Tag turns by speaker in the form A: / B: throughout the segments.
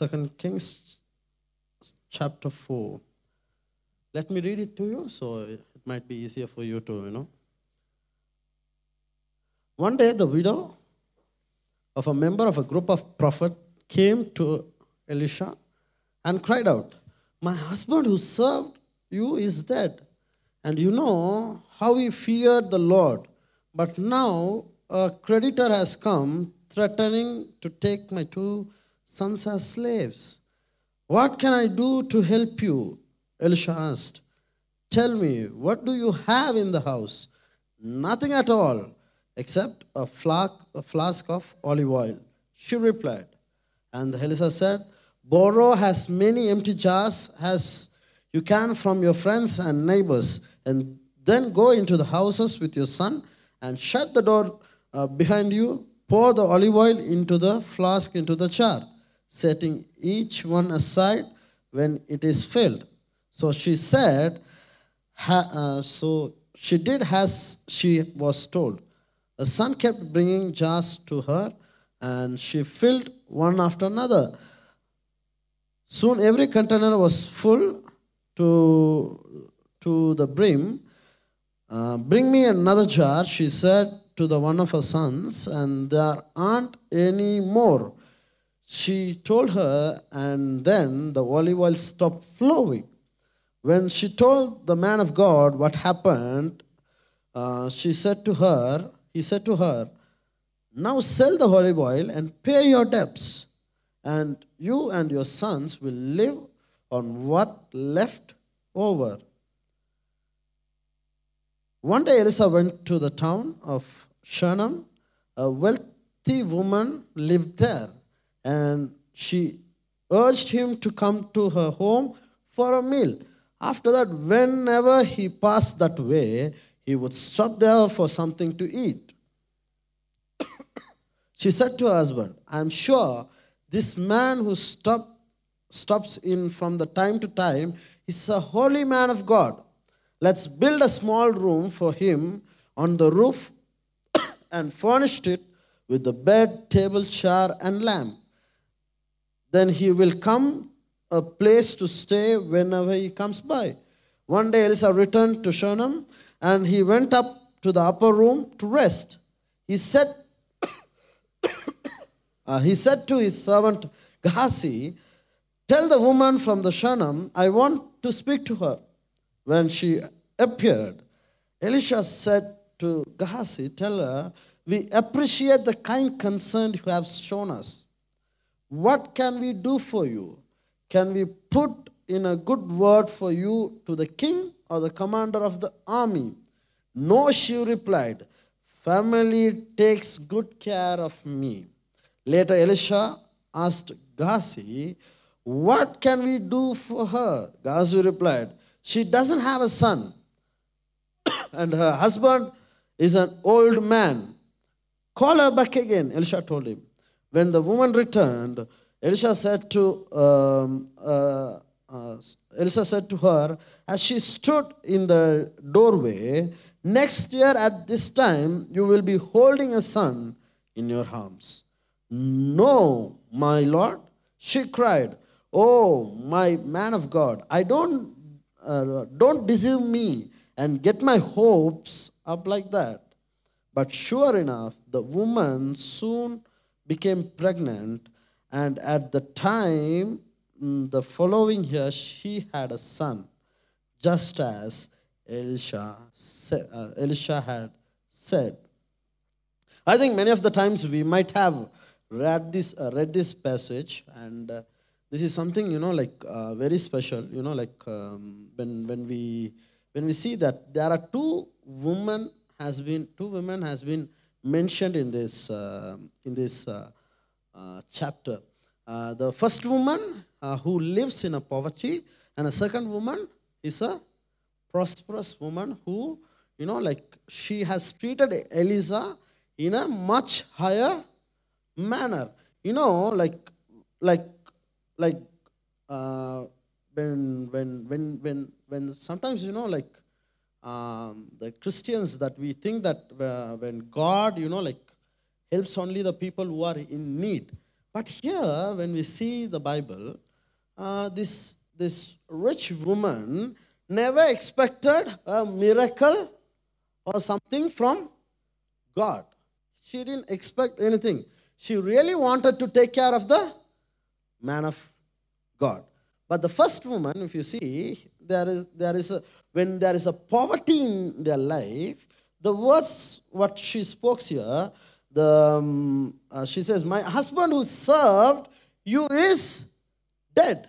A: Second Kings chapter 4. Let me read it to you so it might be easier for you to, you know. One day, the widow of a member of a group of prophet came to Elisha and cried out, My husband who served you is dead. And you know how he feared the Lord. But now a creditor has come threatening to take my two sons are slaves. What can I do to help you? Elisha asked. Tell me, what do you have in the house? Nothing at all, except a flask, a flask of olive oil. She replied. And Elisha said, Borrow as many empty jars as you can from your friends and neighbors, and then go into the houses with your son and shut the door uh, behind you. Pour the olive oil into the flask into the jar, setting each one aside when it is filled. So she said, ha, uh, so she did as she was told. The son kept bringing jars to her, and she filled one after another. Soon every container was full to, to the brim. Uh, bring me another jar, she said to the one of her sons, and there aren't any more. She told her, and then the olive oil stopped flowing. When she told the man of God what happened, uh, she said to her, he said to her, Now sell the olive oil and pay your debts, and you and your sons will live on what left over. One day Elisha went to the town of Shunem. A wealthy woman lived there, and she urged him to come to her home for a meal. After that, whenever he passed that way, he would stop there for something to eat. she said to her husband, I'm sure this man who stop, stops in from the time to time is a holy man of God. Let's build a small room for him on the roof and furnish it with the bed, table, chair, and lamp. Then he will come a place to stay whenever he comes by. One day Elisha returned to Shunem and he went up to the upper room to rest. He said, uh, he said to his servant Gehazi, Tell the woman from the Shunem, I want to speak to her. When she appeared, Elisha said to Gehazi, Tell her, we appreciate the kind concern you have shown us. What can we do for you? Can we put in a good word for you to the king or the commander of the army? No, she replied. Family takes good care of me. Later, Elisha asked Gehazi, What can we do for her? Gehazi replied, She doesn't have a son, and her husband is an old man. Call her back again, Elisha told him. When the woman returned, Elisha said to um, uh, uh, Elisha said to her as she stood in the doorway, "Next year at this time you will be holding a son in your arms." No, my lord, she cried. Oh, my man of God, I don't uh, don't deceive me and get my hopes up like that. But sure enough, the woman soon became pregnant, and at the time, mm, the following year, she had a son, just as Elisha, uh, Elisha had said. I think many of the times we might have read this, uh, read this passage, and uh, this is something you know like uh, very special. You know, like um, when when we when we see that there are two women has been two women has been mentioned in this uh, in this uh, uh, chapter. Uh, the first woman who lives in a poverty, and a second woman is a prosperous woman who, you know, like she has treated Elisha in a much higher manner. You know, like, like, like, when, when, when, when, when sometimes, you know, like, um, the Christians that we think that uh, when God, you know, like, helps only the people who are in need. But here, when we see the Bible, uh, this, this rich woman never expected a miracle or something from God. She didn't expect anything. She really wanted to take care of the man of God. But the first woman, if you see, there is, there is a, when there is a poverty in their life, the words what she spoke here, the, um, uh, she says, My husband who served you is dead.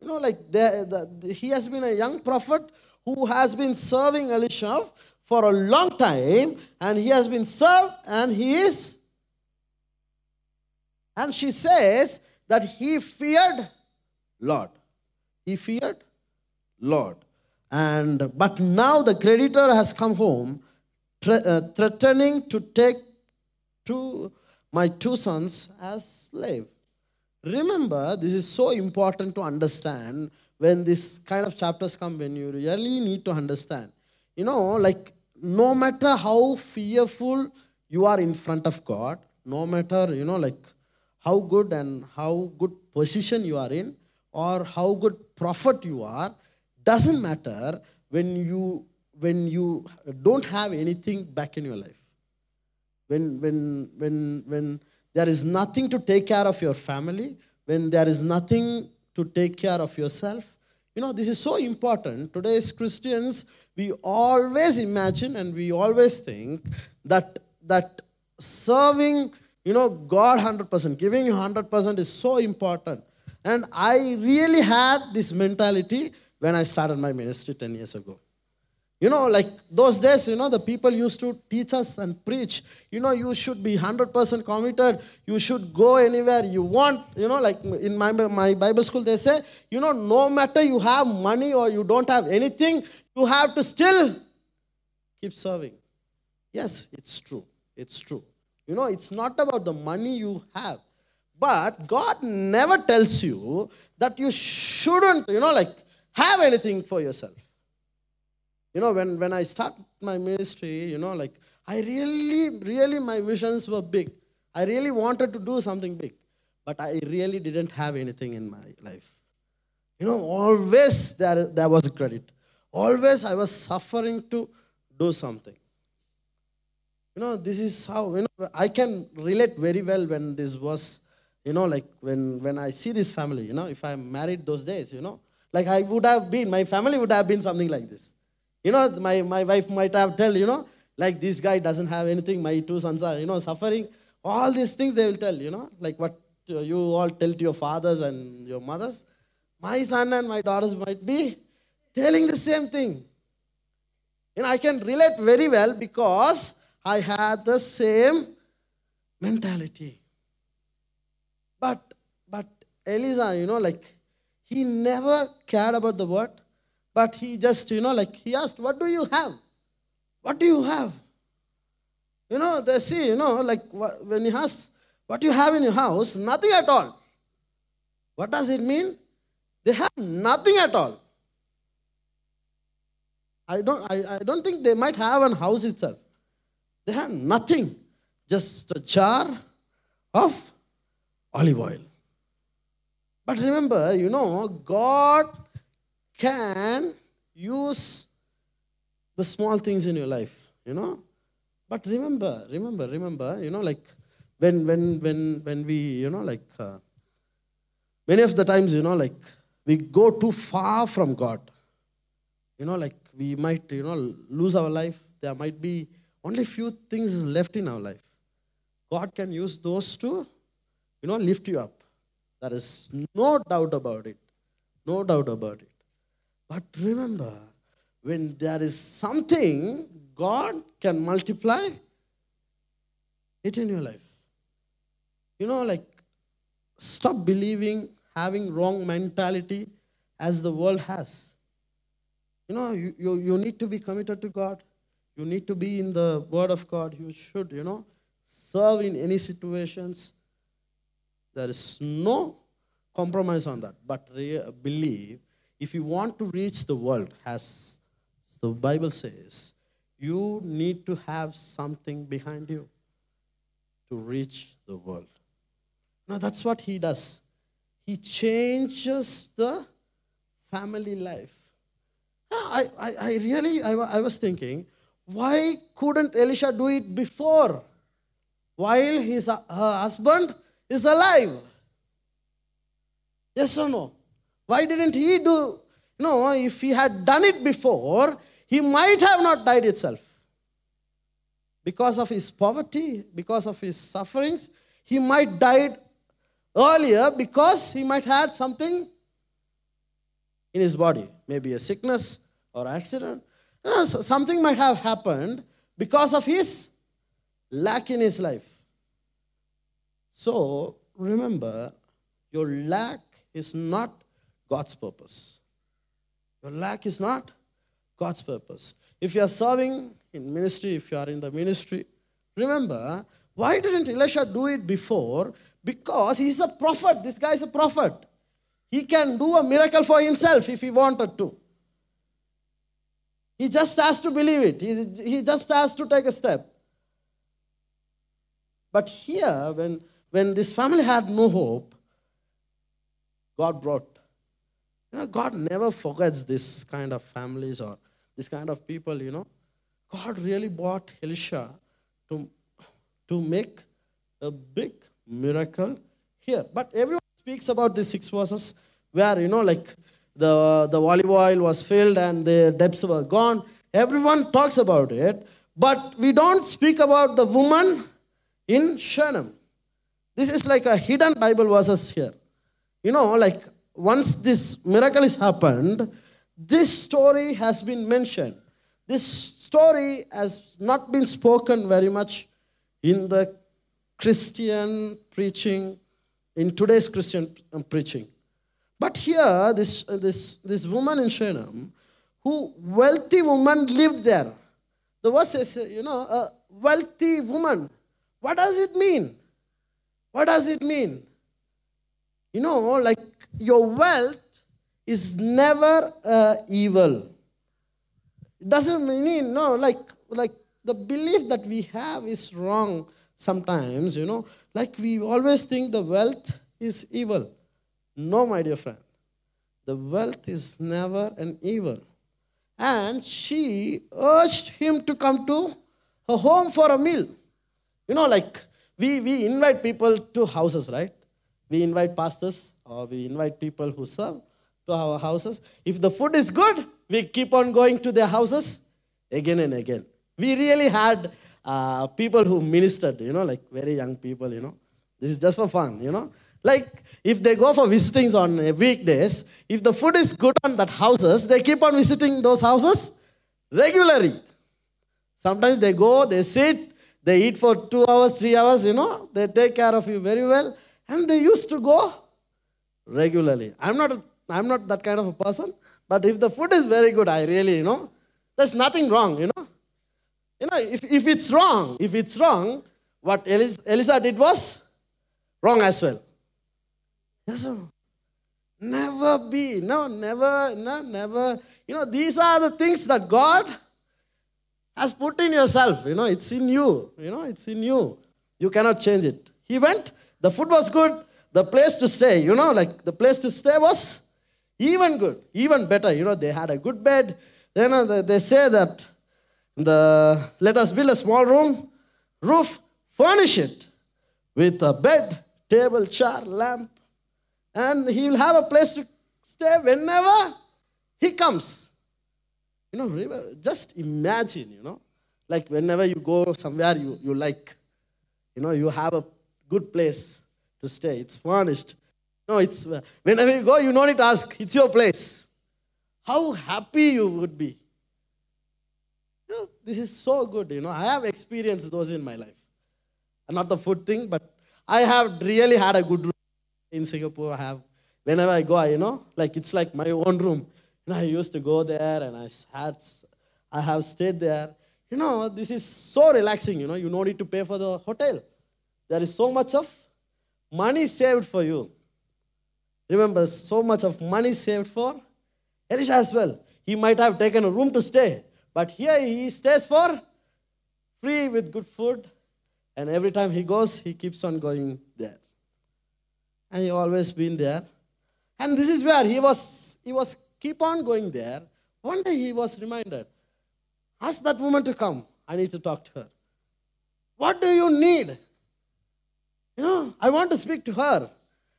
A: You know, like the, the, he has been a young prophet who has been serving Elisha for a long time, and he has been served, and he is. And she says that he feared Lord. He feared Lord. And but now the creditor has come home, uh, threatening to take two my two sons as slave. Remember, this is so important to understand when this kind of chapters come. When you really need to understand, you know, like no matter how fearful you are in front of God, no matter you know, like how good and how good position you are in, or how good prophet you are, doesn't matter when you when you don't have anything back in your life. When when when when there is nothing to take care of your family when there is nothing to take care of yourself you know this is so important. Today's christians we always imagine and we always think that that serving you know god 100% giving 100% is so important. And i really had this mentality when I started my ministry 10 years ago. You know, like those days, you know, the people used to teach us and preach, you know, you should be 100% committed. You should go anywhere you want. You know, like in my, my Bible school, they say, you know, no matter you have money or you don't have anything, you have to still keep serving. Yes, it's true. It's true. You know, it's not about the money you have. But God never tells you that you shouldn't, you know, like have anything for yourself. You know, when, when I start my ministry, you know, like I really, really, my visions were big. I really wanted to do something big, but I really didn't have anything in my life. You know, always there, there was credit. Always I was suffering to do something. You know, this is how, you know, I can relate very well when this was, you know, like when, when I see this family, you know, if I'm married those days, you know, like I would have been, my family would have been something like this. You know, my, my wife might have told, you know, like this guy doesn't have anything, my two sons are, you know, suffering. All these things they will tell, you know, like what you all tell to your fathers and your mothers. My son and my daughters might be telling the same thing. You know, I can relate very well because I had the same mentality. But but Elisha, you know, like he never cared about the word, but he just, you know, like he asked, What do you have? What do you have? You know, they see, you know, like when he asks, What do you have in your house? Nothing at all. What does it mean? They have nothing at all. I don't, I, I don't think they might have a house itself. They have nothing, just a jar of olive oil. But remember, you know, God can use the small things in your life, you know. But remember, remember, remember, you know, like when when when when we, you know, like uh, many of the times, you know, like we go too far from God. You know, like we might, you know, lose our life. There might be only few things left in our life. God can use those to, you know, lift you up. There is no doubt about it. No doubt about it. But remember, when there is something, God can multiply it in your life. You know, like, stop believing, having wrong mentality as the world has. You know, you, you, you need to be committed to God. You need to be in the Word of God. You should, you know, serve in any situations. There is no compromise on that. But re- believe if you want to reach the world, as the Bible says, you need to have something behind you to reach the world. Now that's what he does. He changes the family life. I, I, I really, I, I was thinking, why couldn't Elisha do it before? While his her husband is alive. Yes or no? Why didn't he do? No, if he had done it before, he might have not died itself. Because of his poverty, because of his sufferings, he might died earlier because he might had something in his body, maybe a sickness or accident. You know, something might have happened because of his lack in his life. So remember, your lack is not God's purpose. Your lack is not God's purpose. If you are serving in ministry, if you are in the ministry, remember, why didn't Elisha do it before? Because he's a prophet. This guy is a prophet. He can do a miracle for himself if he wanted to. He just has to believe it. He, he just has to take a step. But here, when, when this family had no hope, God brought. You know, God never forgets this kind of families or this kind of people, you know. God really brought Elisha to, to make a big miracle here. But everyone speaks about these six verses where, you know, like the, the olive oil was filled and the depths were gone. Everyone talks about it, but we don't speak about the woman in Shunem. This is like a hidden Bible verses here. You know, like once this miracle has happened, this story has been mentioned. This story has not been spoken very much in the Christian preaching, in today's Christian um, preaching. But here, this, uh, this, this woman in Shunem, who wealthy woman lived there. The verse says, you know, a wealthy woman. What does it mean? What does it mean? You know, like your wealth is never uh, evil. It doesn't mean, no, like, like the belief that we have is wrong sometimes, you know. Like we always think the wealth is evil. No, my dear friend. The wealth is never an evil. And she urged him to come to her home for a meal. You know, like we, we invite people to houses, right? We invite pastors or we invite people who serve to our houses. If the food is good, we keep on going to their houses again and again. We really had uh, people who ministered, you know, like very young people, you know. This is just for fun, you know. Like if they go for visitings on weekdays, if the food is good on that houses, they keep on visiting those houses regularly. Sometimes they go, they sit, they eat for two hours, three hours, you know, they take care of you very well. And they used to go regularly. I'm not, a, I'm not that kind of a person, but if the food is very good, I really, you know, there's nothing wrong, you know. You know, if, if it's wrong, if it's wrong, what Elisha did was wrong as well. Yes no? Never be. No, never, no, never. You know, these are the things that God has put in yourself. You know, it's in you. You know, it's in you. You cannot change it. He went, the food was good, the place to stay, you know, like the place to stay was even good, even better. You know, they had a good bed. You know, they say that the let us build a small room, roof, furnish it with a bed, table, chair, lamp, and he will have a place to stay whenever he comes. You know, just imagine, you know, like whenever you go somewhere you, you like, you know, you have a good place to stay. It's furnished. No, it's uh, whenever you go, you don't need to ask. It's your place. How happy you would be. You know, this is so good. You know, I have experienced those in my life. Not the food thing, but I have really had a good room in Singapore. I have, whenever I go, you know, like it's like my own room. I used to go there and I had, I have stayed there. You know, this is so relaxing. You know, you don't need to pay for the hotel. There is so much of money saved for you. Remember, so much of money saved for Elisha as well. He might have taken a room to stay, but here he stays for free with good food, and every time he goes, he keeps on going there. and he always been there. And this is where he was, he was keep on going there. One day he was reminded, ask that woman to come. I need to talk to her. What do you need? You know, I want to speak to her.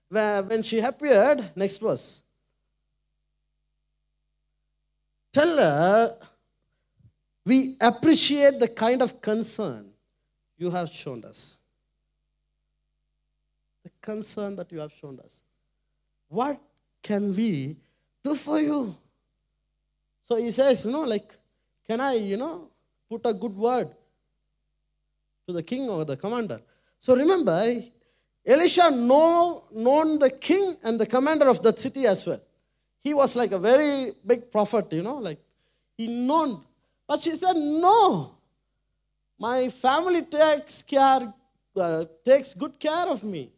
A: When she appeared, next verse. Tell her we appreciate the kind of concern you have shown us. The concern that you have shown us. What can we do for you? So he says, you know, like, can I, you know, put a good word to the king or the commander? So remember, Elisha know, known the king and the commander of that city as well. He was like a very big prophet, you know, like he known. But she said, no, my family takes care, uh, takes good care of me.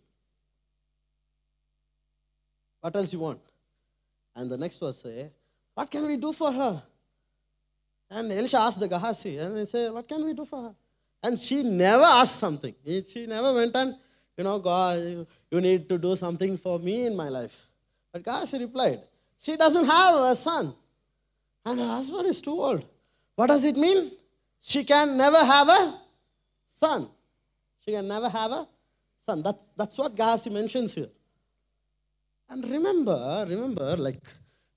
A: What else you want? And the next verse say, what can we do for her? And Elisha asked the Gehazi, and he said, what can we do for her? And she never asked something. She never went and, you know, God, you need to do something for me in my life. But Gehazi replied, she doesn't have a son. And her husband is too old. What does it mean? She can never have a son. She can never have a son. That, that's what Gehazi mentions here. And remember, remember, like,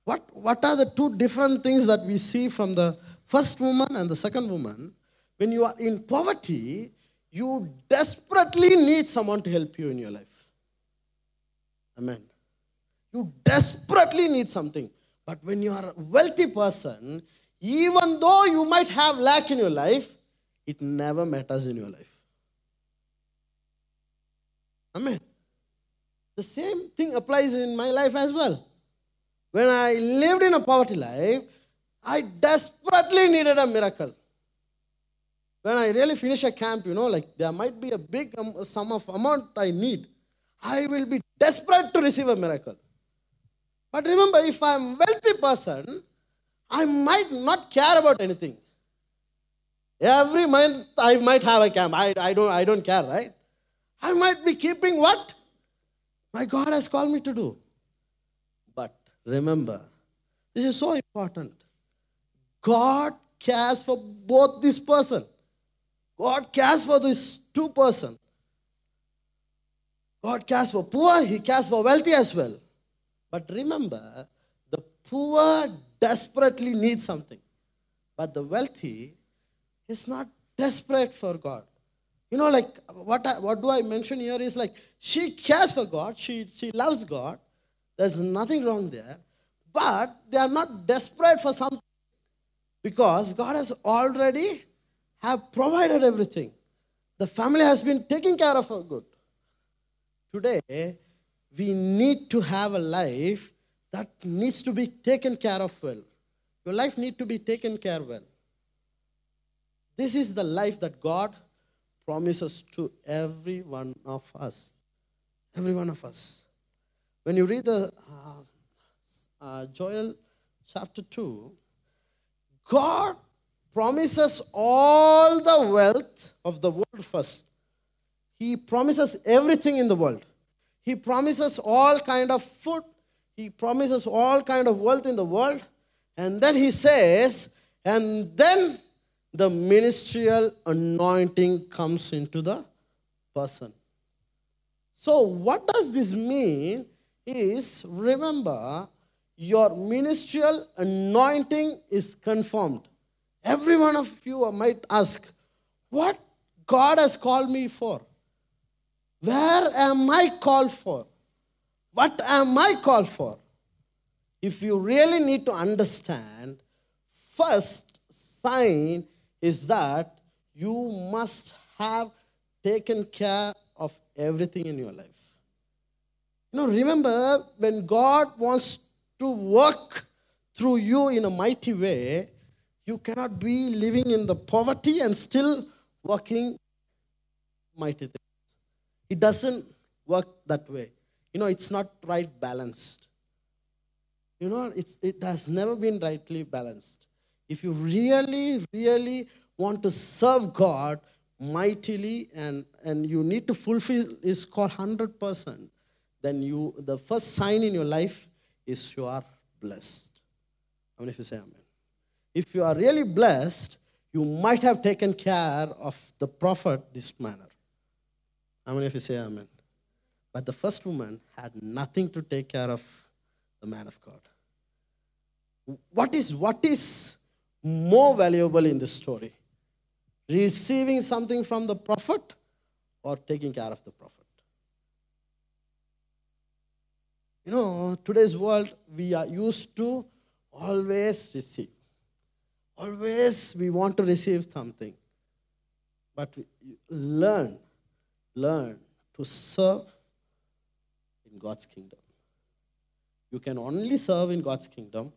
A: what, what are the two different things that we see from the first woman and the second woman? When you are in poverty, you desperately need someone to help you in your life. Amen. You desperately need something. But when you are a wealthy person, even though you might have lack in your life, it never matters in your life. Amen. The same thing applies in my life as well. When I lived in a poverty life, I desperately needed a miracle. When I really finish a camp, you know, like there might be a big um, sum of amount I need, I will be desperate to receive a miracle. But remember, if I'm a wealthy person, I might not care about anything. Every month I might have a camp. I, I, don't, I don't care, right? I might be keeping what my God has called me to do. But remember, this is so important. God cares for both this person. God cares for this two person. God cares for poor, He cares for wealthy as well. But remember, the poor desperately need something, but the wealthy is not desperate for God. You know, like what, I, what do I mention here is like she cares for God, she, she loves God, there's nothing wrong there, but they are not desperate for something because God has already have provided everything. The family has been taking care of her good. Today, we need to have a life that needs to be taken care of well. Your life needs to be taken care well. This is the life that God promises to every one of us. Every one of us. When you read the uh, uh, Joel chapter 2, God promises all the wealth of the world first. He promises everything in the world. He promises all kind of food. He promises all kind of wealth in the world. And then he says, and then the ministerial anointing comes into the person. So, what does this mean? Is remember, your ministerial anointing is confirmed. Every one of you might ask, What God has called me for? Where am I called for? What am I called for? If you really need to understand, first sign is that you must have taken care of everything in your life. You know, remember when God wants to work through you in a mighty way, you cannot be living in the poverty and still working mighty things. It doesn't work that way. You know, it's not right balanced. You know, it's, it has never been rightly balanced. If you really, really want to serve God mightily and, and you need to fulfill is called 100%, then you the first sign in your life is you are blessed. How many of you say amen? If you are really blessed, you might have taken care of the prophet this manner. How many of you say amen? But the first woman had nothing to take care of the man of God. What is, what is more valuable in this story? Receiving something from the prophet or taking care of the prophet? You know, today's world, we are used to always receive. Always we want to receive something. But learn, learn to serve in God's kingdom. You can only serve in God's kingdom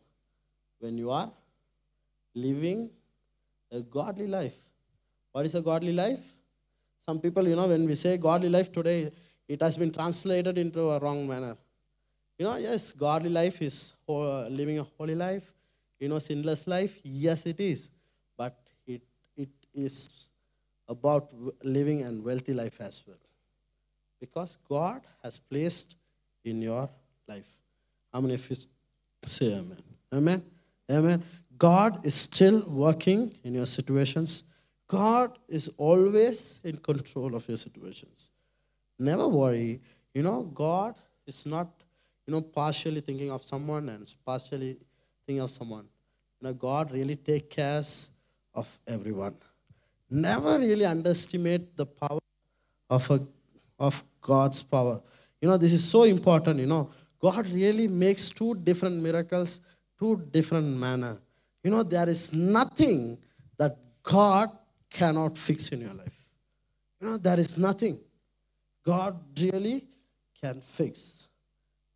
A: when you are living a godly life. What is a godly life? Some people, you know, when we say godly life today, it has been translated into a wrong manner. You know, yes, godly life is living a holy life, you know, sinless life. Yes, it is. But it, it is about living a wealthy life as well. Because God has placed in your life. How many of you say amen? Amen? Amen. God is still working in your situations. God is always in control of your situations. Never worry. You know, God is not, you know, partially thinking of someone and partially thinking of someone. You know, God really takes care of everyone. Never really underestimate the power of, a, of God's power. You know, this is so important. You know, God really makes two different miracles, two different manner. You know, there is nothing that God cannot fix in your life. You know, there is nothing God really can fix.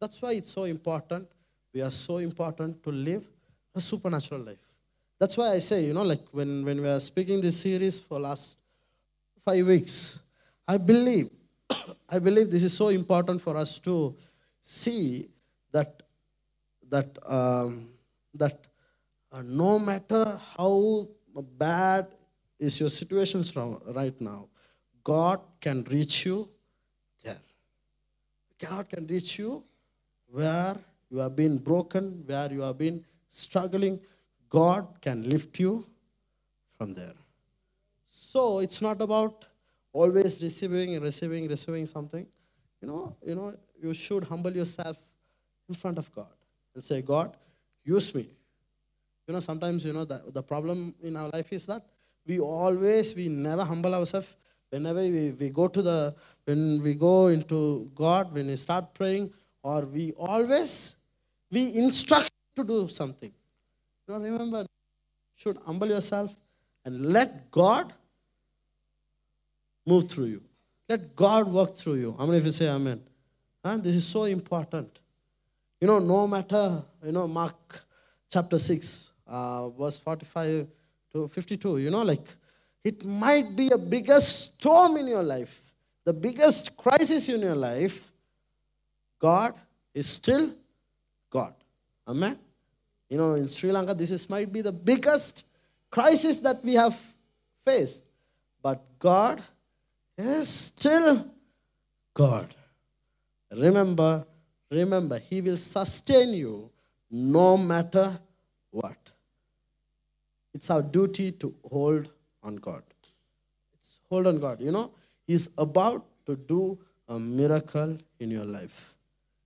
A: That's why it's so important. We are so important to live a supernatural life. That's why I say, you know, like when, when we are speaking this series for last five weeks, I believe, I believe this is so important for us to see that that um, that uh, no matter how bad is your situation right now, God can reach you there. God can reach you where you have been broken, where you have been struggling. God can lift you from there. So it's not about always receiving, receiving, receiving something. You know, you know, you should humble yourself in front of God and say, God, use me. You know, sometimes, you know, the, the problem in our life is that we always, we never humble ourselves. Whenever we, we go to the, when we go into God, when we start praying, or we always, we instruct to do something. You know, remember, should humble yourself and let God move through you. Let God work through you. How many of you say amen? Huh? This is so important. You know, no matter, you know, Mark chapter 6, uh, verse 45 to 52, you know, like it might be a biggest storm in your life, the biggest crisis in your life. God is still God. Amen. You know, in Sri Lanka, this is, might be the biggest crisis that we have faced. But God is still God. Remember, remember, He will sustain you no matter what. It's our duty to hold on God. It's hold on God. You know, He's about to do a miracle in your life.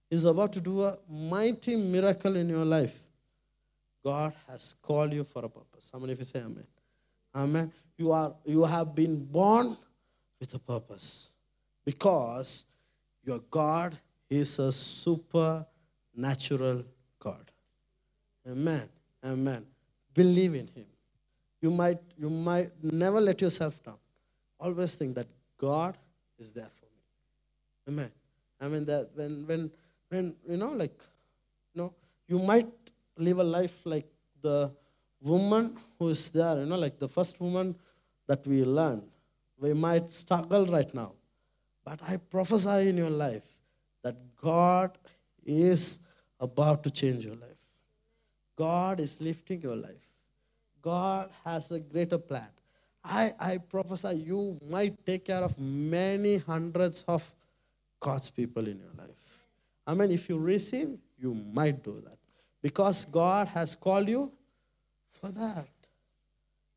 A: He's about to do a mighty miracle in your life. God has called you for a purpose. How many of you say amen? Amen. You are you have been born with a purpose. Because your God is a supernatural God. Amen. Amen. Believe in Him. You might, you might never let yourself down. Always think that God is there for me. Amen. I mean that when when when you know, like you know, you might live a life like the woman who is there, you know, like the first woman that we learned. We might struggle right now. But I prophesy in your life that God is about to change your life. God is lifting your life. God has a greater plan. I, I prophesy you might take care of many hundreds of God's people in your life. I mean, if you receive, you might do that. Because God has called you for that.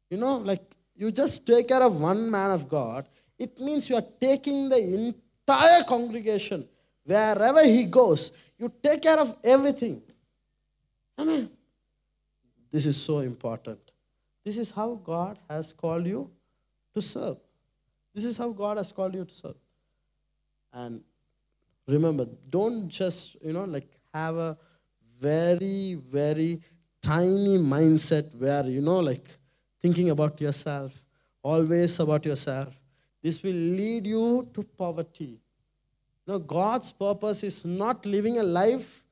A: You know, like you just take care of one man of God, it means you are taking the entire congregation wherever he goes. You take care of everything. Amen. This is so important. This is how God has called you to serve. This is how God has called you to serve. And remember, don't just, you know, like have a very, very tiny mindset where, you know, like thinking about yourself, always about yourself. This will lead you to poverty. Now, God's purpose is not living a life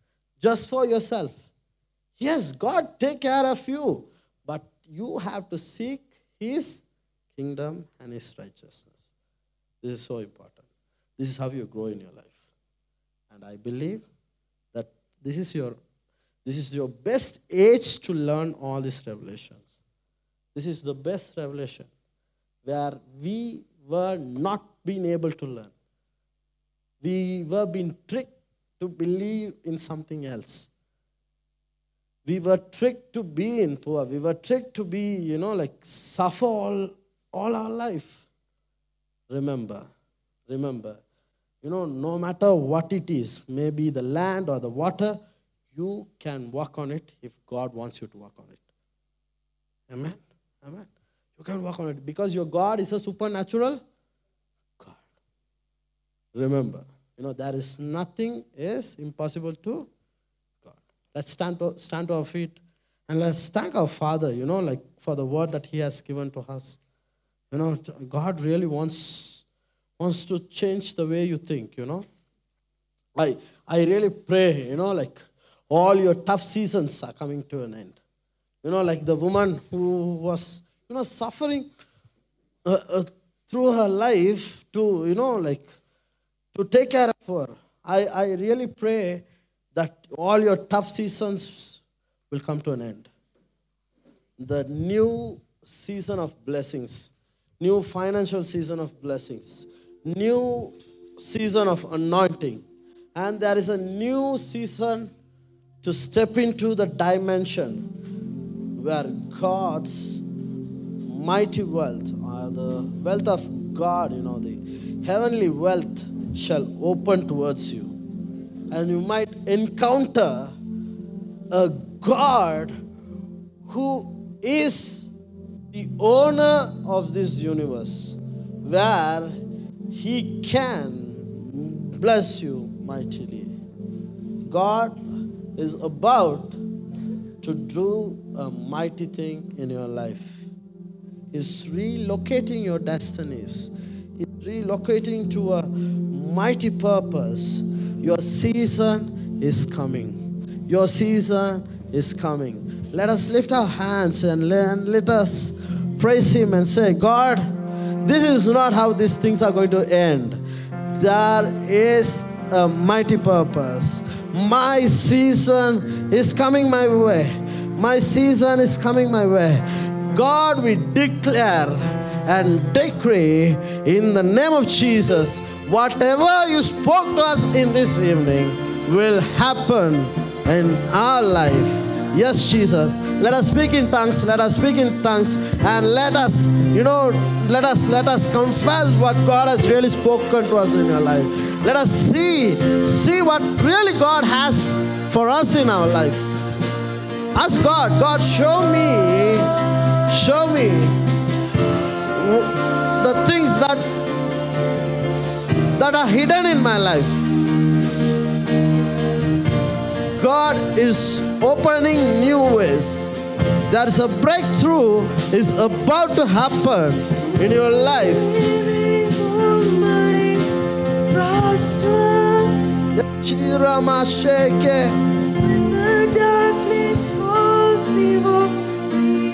A: just for yourself. Yes, God take care of you, you have to seek His kingdom and His righteousness. This is so important. This is how you grow in your life. And I believe that this is your this is your best age to learn all these revelations. This is the best revelation where we were not being able to learn. We were being tricked to believe in something else. We were tricked to be in poor. We were tricked to be, you know, like suffer all, all our life. Remember, remember, you know, no matter what it is, maybe the land or the water, you can work on it if God wants you to work on it. Amen? Amen. You can work on it because your God is a supernatural God. Remember, you know, there is nothing is impossible to. Let's stand to, stand to our feet and let's thank our Father, you know, like for the word that He has given to us. You know, God really wants, wants to change the way you think, you know. I, I really pray, you know, like all your tough seasons are coming to an end. You know, like the woman who was, you know, suffering uh, uh, through her life to, you know, like to take care of her. I, I really pray that all your tough seasons will come to an end. The new season of blessings new financial season of blessings, new season of anointing, and there is a new season to step into the dimension where God's mighty wealth, or the wealth of God, you know, the heavenly wealth shall open towards you. And you might encounter a God who is the owner of this universe, where He can bless you mightily. God is about to do a mighty thing in your life. He's relocating your destinies. He's relocating to a mighty purpose. Your season is coming. Your season is coming. Let us lift our hands and let us praise Him and say, God, this is not how these things are going to end. There is a mighty purpose. My season is coming my way. My season is coming my way. God, we declare and decree in the name of Jesus whatever you spoke to us in this evening will happen in our life Yes, Jesus. Let us speak in tongues. Let us speak in tongues. And let us, you know, let us let us confess what God has really spoken to us in your life. Let us see, see what really God has for us in our life. Ask God, God, show me, show me the things that that are hidden in my life. God is opening new ways. There is a breakthrough is about to happen in your life.
B: When the darkness falls, reveal